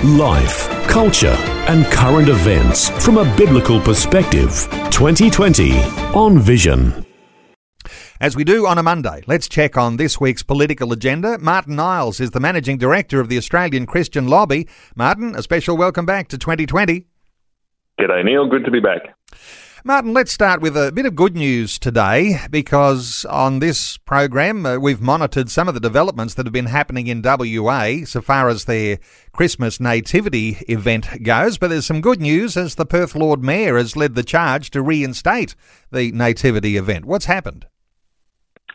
Life, culture, and current events from a biblical perspective. 2020 on Vision. As we do on a Monday, let's check on this week's political agenda. Martyn Iles is the Managing Director of the Australian Christian Lobby. Martyn, a special welcome back to 2020. G'day, Neil. Good to be back. Martyn, let's start with a bit of good news today because on this program uh, we've monitored some of the developments that have been happening in WA so far as their Christmas nativity event goes. But there's some good news as the Perth Lord Mayor has led the charge to reinstate the nativity event. What's happened?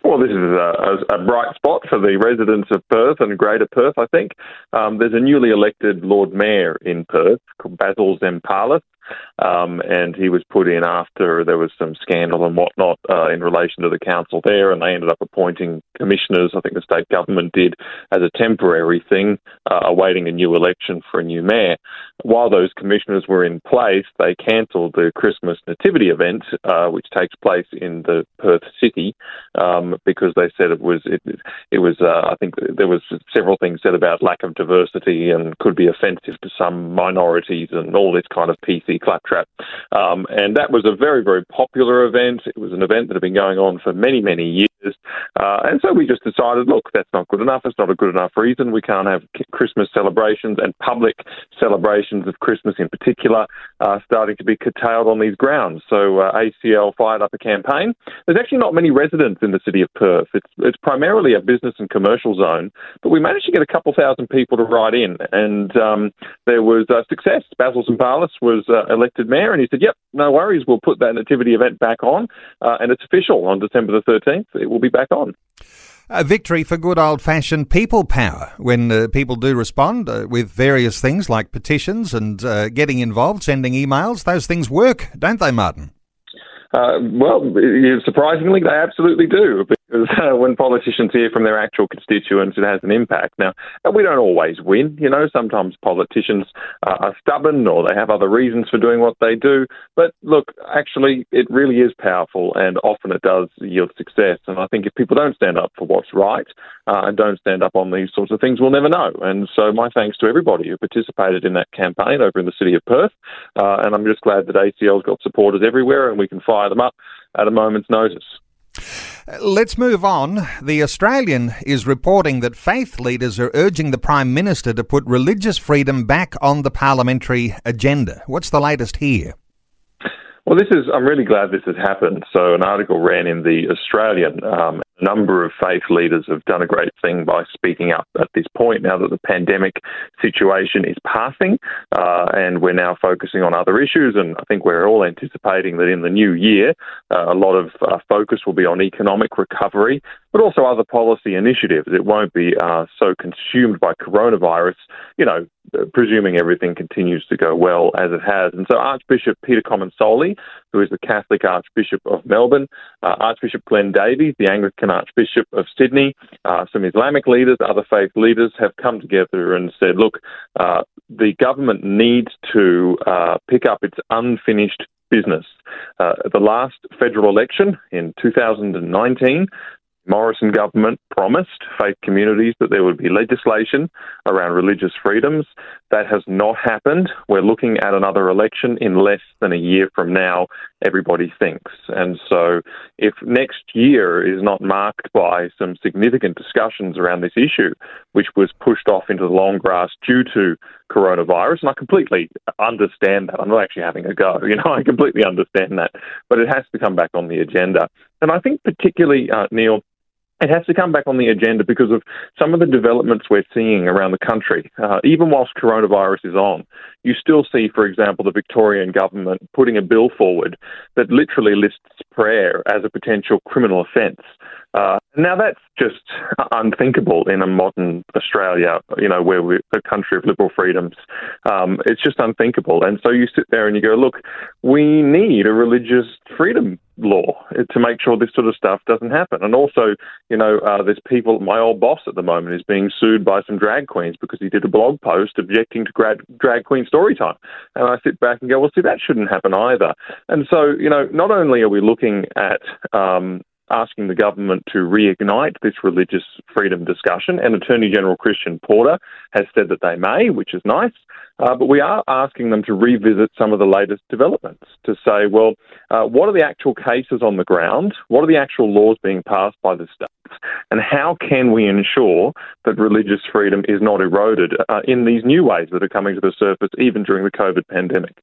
Well, this is a, a, bright spot for the residents of Perth and Greater Perth, I think. Um, there's a newly elected Lord Mayor in Perth called Basil Zempilas. Um, and he was put in after there was some scandal and whatnot uh, in relation to the council there, and they ended up appointing commissioners. I think the state government did as a temporary thing, uh, awaiting a new election for a new mayor. While those commissioners were in place, they cancelled the Christmas nativity event, uh, which takes place in the Perth city, um, because they said it was it, it was. Uh, I think there was several things said about lack of diversity and could be offensive to some minorities and all this kind of PC Claptrap. Um, and that was a very, very popular event. It was an event that had been going on for many, many years. Uh, and so we just decided, look, that's not good enough. It's not a good enough reason. We can't have Christmas celebrations and public celebrations of Christmas in particular uh, starting to be curtailed on these grounds. So uh, ACL fired up a campaign. There's actually not many residents in the city of Perth. It's, it's primarily a business and commercial zone, but we managed to get a couple thousand people to write in, and um, there was uh, success. Basil Zempilas was uh, elected mayor, and he said, "Yep, no worries. We'll put that nativity event back on, uh, and it's official on December the 13th. It will be back on." A victory for good old fashioned people power when uh, people do respond uh, with various things like petitions and uh, getting involved, sending emails. Those things work, don't they, Martyn? Uh, well, surprisingly, they absolutely do when politicians hear from their actual constituents, it has an impact. Now, we don't always win. You know, sometimes politicians are stubborn or they have other reasons for doing what they do. But look, actually, it really is powerful, and often it does yield success. And I think if people don't stand up for what's right uh, and don't stand up on these sorts of things, we'll never know. And so, my thanks to everybody who participated in that campaign over in the city of Perth. Uh, and I'm just glad that ACL's got supporters everywhere, and we can fire them up at a moment's notice. Let's move on. The Australian is reporting that faith leaders are urging the Prime Minister to put religious freedom back on the parliamentary agenda. What's the latest here? Well, this is. I'm really glad this has happened. So, an article ran in the Australian. Um, a number of faith leaders have done a great thing by speaking up at this point. Now that the pandemic situation is passing, uh, and we're now focusing on other issues, and I think we're all anticipating that in the new year, uh, a lot of uh, focus will be on economic recovery, but also other policy initiatives. It won't be uh, so consumed by coronavirus. You know, presuming everything continues to go well as it has. And so Archbishop Peter Comensoli, who is the Catholic Archbishop of Melbourne, uh, Archbishop Glenn Davies, the Anglican Archbishop of Sydney, uh, some Islamic leaders, other faith leaders have come together and said, look, uh, the government needs to uh, pick up its unfinished business. Uh, the last federal election in 2019, Morrison government promised faith communities that there would be legislation around religious freedoms. That has not happened. We're looking at another election in less than a year from now, everybody thinks. And so, if next year is not marked by some significant discussions around this issue, which was pushed off into the long grass due to coronavirus, and I completely understand that. I'm not actually having a go, you know, I completely understand that. But it has to come back on the agenda. And I think, particularly, uh, Neil, it has to come back on the agenda because of some of the developments we're seeing around the country. Uh, even whilst coronavirus is on, you still see, for example, the Victorian government putting a bill forward that literally lists prayer as a potential criminal offence. Uh, Now that's just unthinkable in a modern Australia, you know, where we're a country of liberal freedoms. Um, it's just unthinkable. And so you sit there and you go, look, we need a religious freedom law to make sure this sort of stuff doesn't happen. And also, you know, uh, there's people, my old boss at the moment is being sued by some drag queens because he did a blog post objecting to grad, drag queen story time. And I sit back and go, well, see, that shouldn't happen either. And so, you know, not only are we looking at, um, asking the government to reignite this religious freedom discussion, and Attorney General Christian Porter has said that they may, which is nice. Uh, but we are asking them to revisit some of the latest developments to say, well, uh, what are the actual cases on the ground? What are the actual laws being passed by the states? And how can we ensure that religious freedom is not eroded uh, in these new ways that are coming to the surface, even during the COVID pandemic?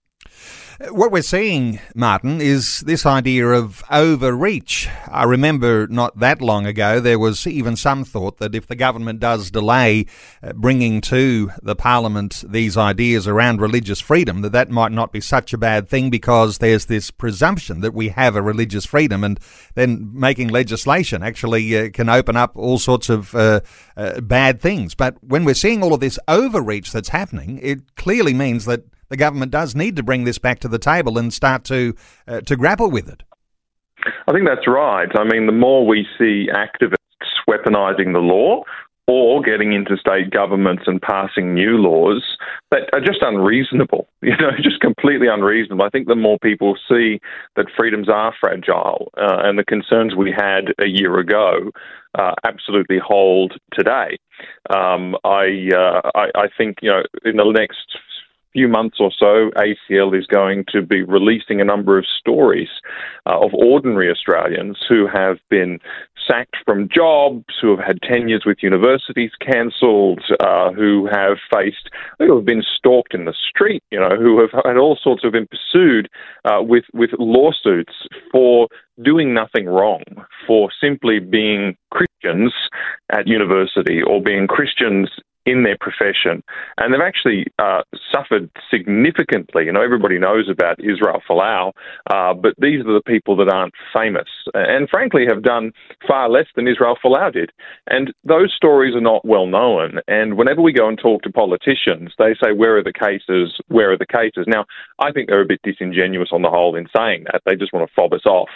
What we're seeing, Martyn, is this idea of overreach. I remember not that long ago there was even some thought that if the government does delay uh, bringing to the parliament these ideas around religious freedom, that that might not be such a bad thing because there's this presumption that we have a religious freedom, and then making legislation actually uh, can open up all sorts of uh, bad things. But when we're seeing all of this overreach that's happening, it clearly means that the government does need to bring this back to the table and start to uh, to grapple with it. I think that's right. I mean, the more we see activists weaponising the law or getting into state governments and passing new laws that are just unreasonable, you know, just completely unreasonable. I think the more people see that freedoms are fragile uh, and the concerns we had a year ago uh, absolutely hold today. Um, I, uh, I, I think you know in the next few months or so, ACL is going to be releasing a number of stories uh, of ordinary Australians who have been sacked from jobs, who have had tenures with universities cancelled, uh, who have faced, who have been stalked in the street, you know, who have had all sorts of been pursued uh, with with lawsuits for doing nothing wrong, for simply being Christians at university or being Christians in their profession, and they've actually uh, suffered significantly. You know, everybody knows about Israel Folau, uh, but these are the people that aren't famous, and frankly have done far less than Israel Folau did. And those stories are not well known. And whenever we go and talk to politicians, they say, "Where are the cases? Where are the cases?" Now, I think they're a bit disingenuous on the whole in saying that. They just want to fob us off.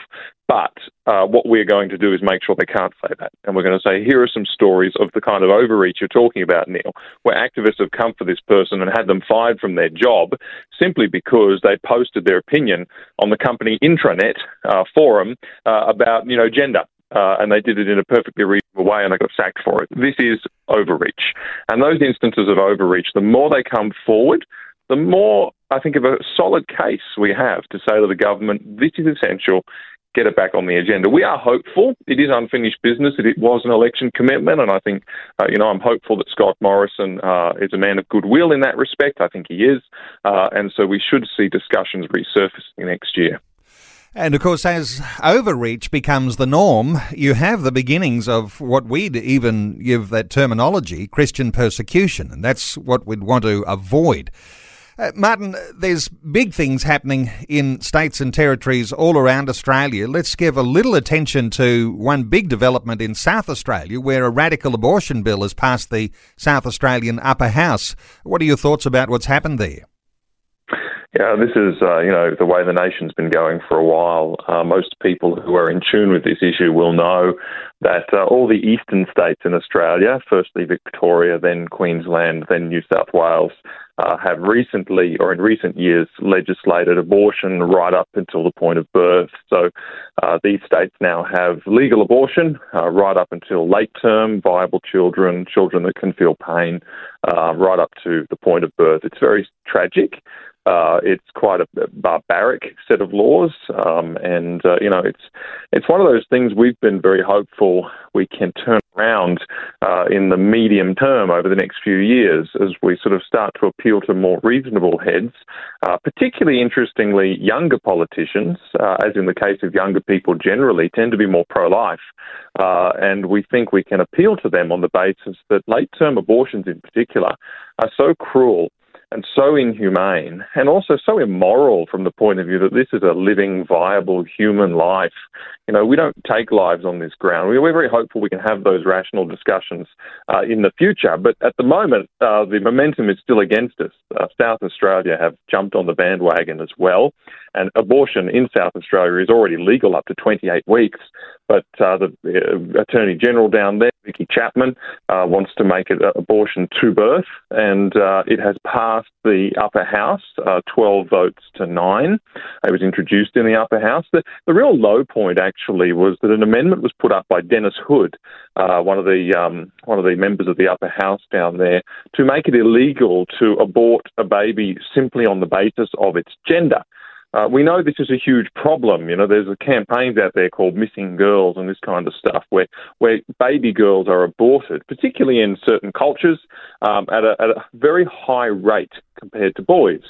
But uh, what we're going to do is make sure they can't say that. And we're going to say, here are some stories of the kind of overreach you're talking about, Where activists have come for this person and had them fired from their job simply because they posted their opinion on the company intranet uh, forum uh, about, you know, gender. Uh, and they did it in a perfectly reasonable way and they got sacked for it. This is overreach. And those instances of overreach, the more they come forward, the more I think of a solid case we have to say to the government, this is essential get it back on the agenda. We are hopeful. It is unfinished business. It, was an election commitment, and I think, uh, you know, I'm hopeful that Scott Morrison uh, is a man of goodwill in that respect. I think he is, uh, and so we should see discussions resurfacing next year. And of course, as overreach becomes the norm, you have the beginnings of what we'd even give that terminology Christian persecution. And that's what we'd want to avoid. Uh, Martyn, there's big things happening in states and territories all around Australia. Let's give a little attention to one big development in South Australia where a radical abortion bill has passed the South Australian upper house. What are your thoughts about what's happened there? Yeah, this is uh, you know the way the nation's been going for a while. Uh, most people who are in tune with this issue will know that uh, all the eastern states in Australia, firstly Victoria, then Queensland, then New South Wales, uh, have recently or in recent years legislated abortion right up until the point of birth. So uh, these states now have legal abortion uh, right up until late term, viable children, children that can feel pain, uh, right up to the point of birth. It's very tragic. Uh, it's quite a barbaric set of laws, um, and uh, you know it's it's one of those things we've been very hopeful we can turn around uh, in the medium term over the next few years as we sort of start to appeal to more reasonable heads, uh, particularly interestingly, younger politicians, uh, as in the case of younger people generally, tend to be more pro-life, uh, and we think we can appeal to them on the basis that late-term abortions in particular are so cruel and so inhumane and also so immoral from the point of view that this is a living, viable human life. You know, we don't take lives on this ground. We're very hopeful we can have those rational discussions uh, in the future, but at the moment, uh, the momentum is still against us. Uh, South Australia have jumped on the bandwagon as well, and abortion in South Australia is already legal up to 28 weeks. But uh, the uh, Attorney General down there, Vickie Chapman, uh, wants to make it abortion to birth, and uh, it has passed the upper house, uh, 12 votes to nine. It was introduced in the upper house. The, the, real low point actually was that an amendment was put up by Dennis Hood, uh, one of the um, one of the members of the upper house down there, to make it illegal to abort a baby simply on the basis of its gender. Uh, we know this is a huge problem. You know, there's campaigns out there called Missing Girls and this kind of stuff, where where baby girls are aborted, particularly in certain cultures, um, at, a, at a very high rate compared to boys.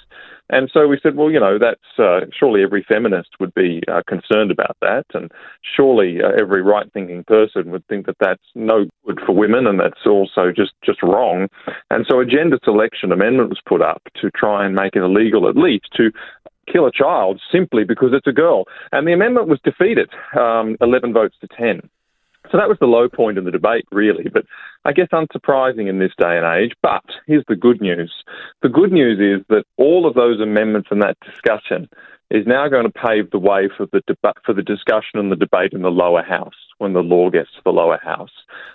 And so we said, well, you know, that's uh, surely every feminist would be uh, concerned about that, and surely uh, every right-thinking person would think that that's no good for women, and that's also just just wrong. And so a gender selection amendment was put up to try and make it illegal, at least, to kill a child simply because it's a girl. And the amendment was defeated, um, 11 votes to 10. So that was the low point in the debate, really, but I guess unsurprising in this day and age. But here's the good news. The good news is that all of those amendments and that discussion is now going to pave the way for the for the discussion and the debate in the lower house when the law gets to the lower house.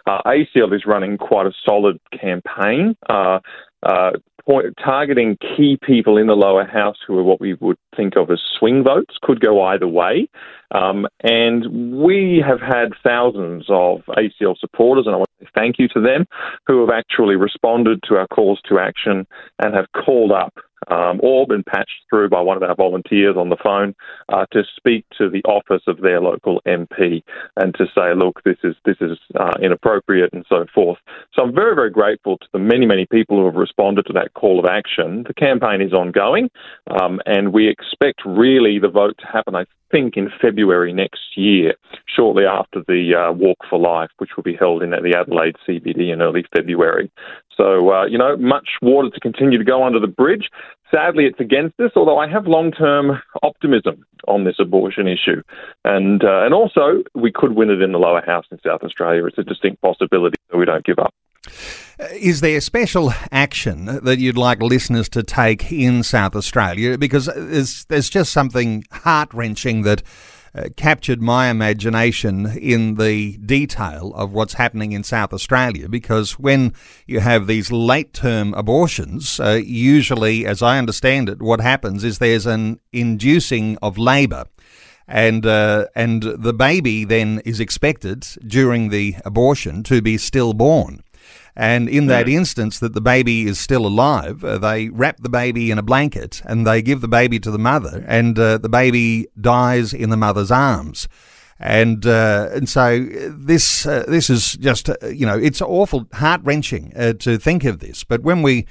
Uh, ACL is running quite a solid campaign. Uh, uh, point, targeting key people in the lower house who are what we would think of as swing votes could go either way. Um, and we have had thousands of ACL supporters, and I want to thank you to them, who have actually responded to our calls to action and have called up um, been patched through by one of our volunteers on the phone uh, to speak to the office of their local MP and to say, look, this is this is uh, inappropriate and so forth. So I'm very very grateful to the many many people who have responded to that call of action. The campaign is ongoing, um, and we expect really the vote to happen. I think in February next year, shortly after the uh, Walk for Life, which will be held in the Adelaide CBD in early February. So, uh, you know, much water to continue to go under the bridge. Sadly, it's against us, although I have long term optimism on this abortion issue. And, uh, and also, we could win it in the lower house in South Australia. It's a distinct possibility, so we don't give up. Uh, is there special action that you'd like listeners to take in South Australia? Because there's, there's just something heart wrenching that uh, captured my imagination in the detail of what's happening in South Australia. Because when you have these late term abortions, uh, usually, as I understand it, what happens is there's an inducing of labour and uh, and the baby then is expected during the abortion to be stillborn. And in that yeah. instance, that the baby is still alive, uh, they wrap the baby in a blanket and they give the baby to the mother, and uh, the baby dies in the mother's arms. And uh, and so this uh, this is just uh, you know it's awful heart wrenching uh, to think of this. But when we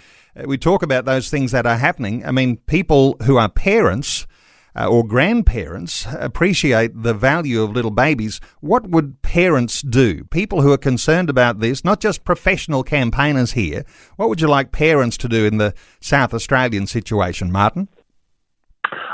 we talk about those things that are happening, I mean, people who are parents uh, or grandparents appreciate the value of little babies, what would parents do? People who are concerned about this, not just professional campaigners here, what would you like parents to do in the South Australian situation, Martyn?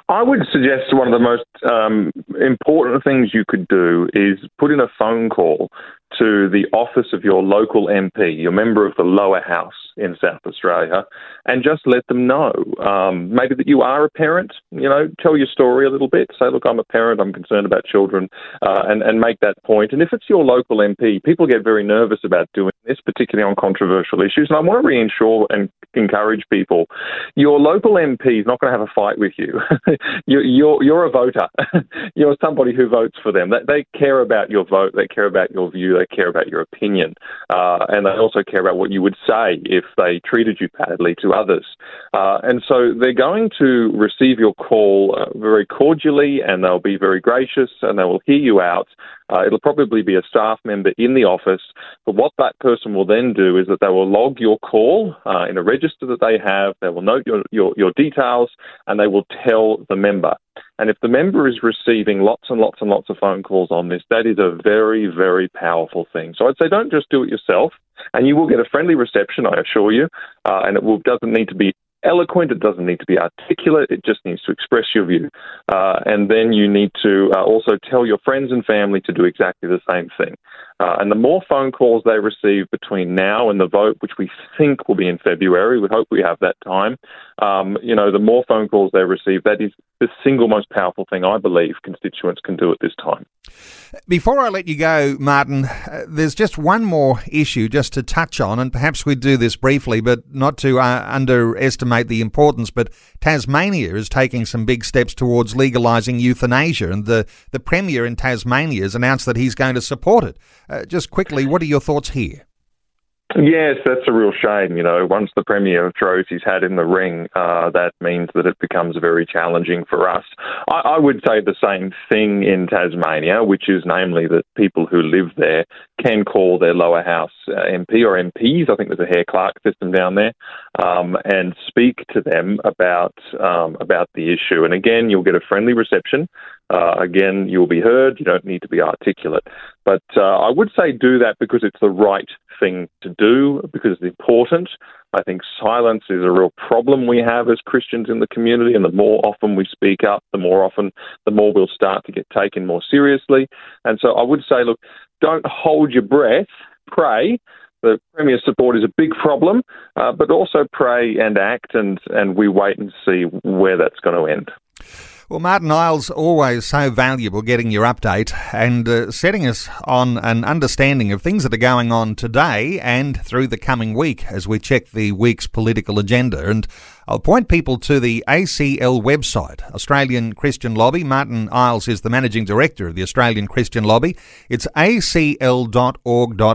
I would suggest one of the most um, important things you could do is put in a phone call to the office of your local MP, your member of the lower house in South Australia, and just let them know um, maybe that you are a parent. You know, tell your story a little bit. Say, look, I'm a parent. I'm concerned about children, uh, and and make that point. And if it's your local MP, people get very nervous about doing this, particularly on controversial issues. And I want to reassure and encourage people: your local MP is not going to have a fight with you. you're, you're you're a voter. you're somebody who votes for them. They care about your vote. They care about your view. They care about your opinion, uh, and they also care about what you would say if they treated you badly to others. Uh, and so they're going to receive your call uh, very cordially, and they'll be very gracious, and they will hear you out. Uh, it'll probably be a staff member in the office, but what that person will then do is that they will log your call uh, in a register that they have. They will note your, your, your details, and they will tell the member. And if the member is receiving lots and lots and lots of phone calls on this, that is a very, very powerful thing. So I'd say don't just do it yourself, and you will get a friendly reception, I assure you, uh, and it will, doesn't need to be eloquent, it doesn't need to be articulate, it just needs to express your view. Uh, and then you need to uh, also tell your friends and family to do exactly the same thing. Uh, and the more phone calls they receive between now and the vote, which we think will be in February, we hope we have that time, um, you know, the more phone calls they receive, that is the single most powerful thing I believe constituents can do at this time. Before I let you go, Martyn, uh, there's just one more issue just to touch on, and perhaps we do this briefly, but not to uh, underestimate the importance. But Tasmania is taking some big steps towards legalising euthanasia, and the, the Premier in Tasmania has announced that he's going to support it. Uh, just quickly, what are your thoughts here? Yes, that's a real shame. You know, once the Premier throws his hat in the ring, uh, that means that it becomes very challenging for us. I, I, would say the same thing in Tasmania, which is namely that people who live there can call their lower house uh, MP or MPs, I think there's a Hare Clark system down there, um, and speak to them about um, about the issue. And again, you'll get a friendly reception. Uh, again, you'll be heard. You don't need to be articulate. But uh, I would say do that because it's the right thing to do, because it's important. I think silence is a real problem we have as Christians in the community, and the more often we speak up, the more often, the more we'll start to get taken more seriously. And so I would say, look, don't hold your breath, pray. The Premier's support is a big problem, uh, but also pray and act, and, and we wait and see where that's going to end. Well, Martyn Iles, always so valuable getting your update and uh, setting us on an understanding of things that are going on today and through the coming week as we check the week's political agenda. And I'll point people to the ACL website, Australian Christian Lobby. Martyn Iles is the managing director of the Australian Christian Lobby. It's acl.org.au,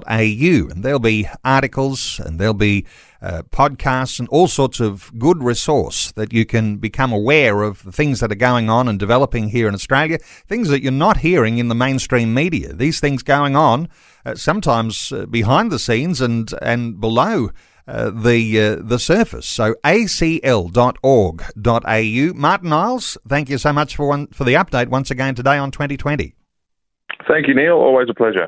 and there'll be articles and there'll be uh, podcasts and all sorts of good resource that you can become aware of the things that are going on and developing here in Australia, things that you're not hearing in the mainstream media. These things going on uh, sometimes uh, behind the scenes and and below. Uh, the uh, the surface. So acl.org.au. Martyn Iles, thank you so much for one, for the update once again today on 2020. Thank you, Neil. Always a pleasure.